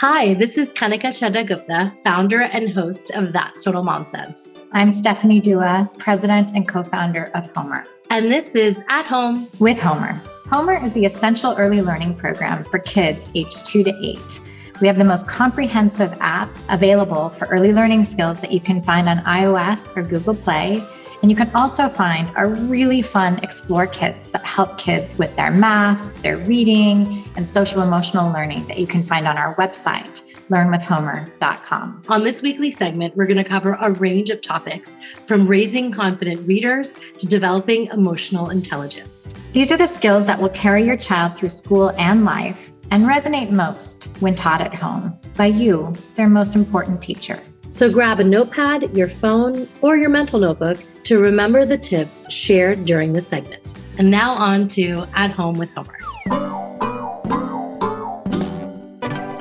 Hi, this is Kanika Chadda Gupta, founder and host of That's Total Mom Sense. I'm Stephanie Dua, president and co-founder of Homer. And this is At Home with Homer. Homer is the essential early learning program for kids aged 2 to 8. We have the most comprehensive app available for early learning skills that you can find on iOS or Google Play. And you can also find our really fun Explore kits that help kids with their math, their reading, and social emotional learning that you can find on our website, learnwithhomer.com. On this weekly segment, we're going to cover a range of topics from raising confident readers to developing emotional intelligence. These are the skills that will carry your child through school and life and resonate most when taught at home by you, their most important teacher. So grab a notepad, your phone, or your mental notebook to remember the tips shared during the segment. And now on to At Home with Homer.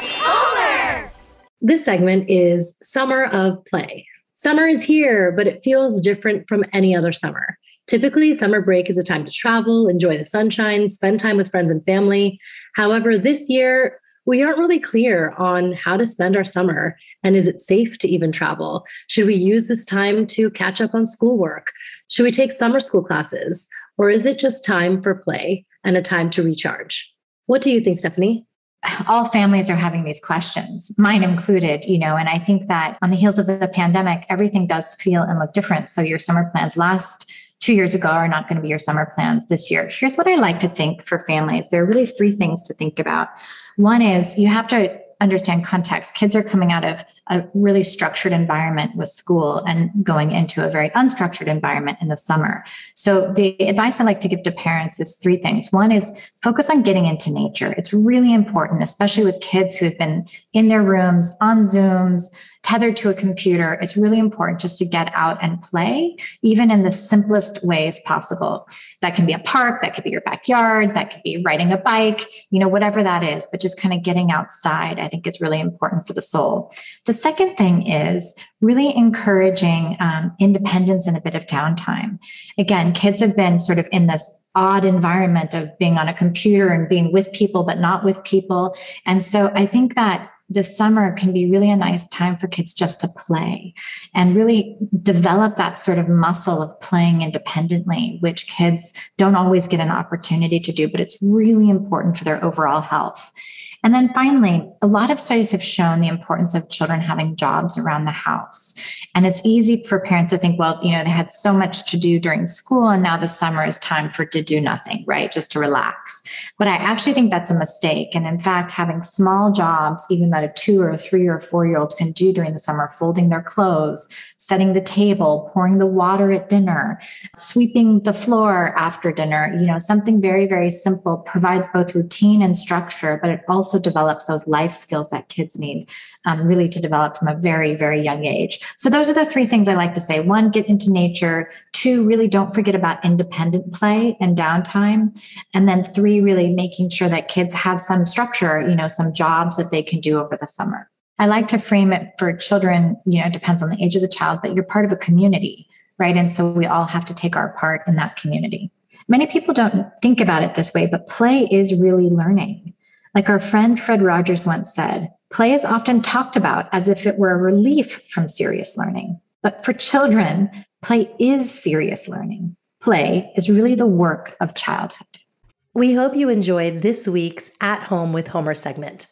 Homer! This segment is Summer of Play. Summer is here, but it feels different from any other summer. Typically, summer break is a time to travel, enjoy the sunshine, spend time with friends and family. However, this year, we aren't really clear on how to spend our summer and is it safe to even travel? Should we use this time to catch up on schoolwork? Should we take summer school classes? Or is it just time for play and a time to recharge? What do you think, Stephanie? all families are having these questions, mine included, you know, and I think that on the heels of the pandemic, everything does feel and look different. So your summer plans last two years ago are not going to be your summer plans this year. Here's what I like to think for families. There are really three things to think about. One is you have to understand context. Kids are coming out of a really structured environment with school and going into a very unstructured environment in the summer. So the advice I like to give to parents is three things. One is focus on getting into nature. It's really important, especially with kids who have been in their rooms on Zooms, tethered to a computer, it's really important just to get out and play, even in the simplest ways possible. That can be a park, that could be your backyard, that could be riding a bike, you know, whatever that is, but just kind of getting outside, I think is really important for the soul. The second thing is really encouraging um, independence and a bit of downtime. Again, kids have been sort of in this odd environment of being on a computer and being with people, but not with people. And so I think that this summer can be really a nice time for kids just to play and really develop that sort of muscle of playing independently, which kids don't always get an opportunity to do, but it's really important for their overall health. And then finally, a lot of studies have shown the importance of children having jobs around the house. And it's easy for parents to think, well, you know, they had so much to do during school and now the summer is time for to do nothing, right? Just to relax. But I actually think that's a mistake. And in fact, having small jobs, even that a two or a three or four year old can do during the summer, folding their clothes, setting the table, pouring the water at dinner, sweeping the floor after dinner, you know, something very, very simple provides both routine and structure, but it also also develops those life skills that kids need um, really to develop from a very, very young age. So those are the three things I like to say. One, get into nature. Two, really don't forget about independent play and downtime. And then three, really making sure that kids have some structure, you know, some jobs that they can do over the summer. I like to frame it for children, you know, it depends on the age of the child, but you're part of a community, right? And so we all have to take our part in that community. Many people don't think about it this way, but play is really learning. Like our friend Fred Rogers once said, play is often talked about as if it were a relief from serious learning. But for children, play is serious learning. Play is really the work of childhood. We hope you enjoyed this week's At Home with Homer segment.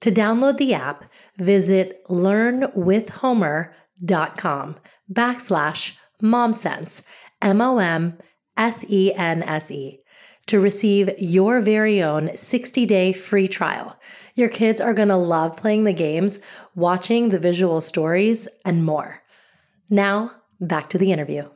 To download the app, visit learnwithhomer.com backslash momsense, M O M S E N S E to receive your very own 60 day free trial. Your kids are going to love playing the games, watching the visual stories, and more. Now, back to the interview.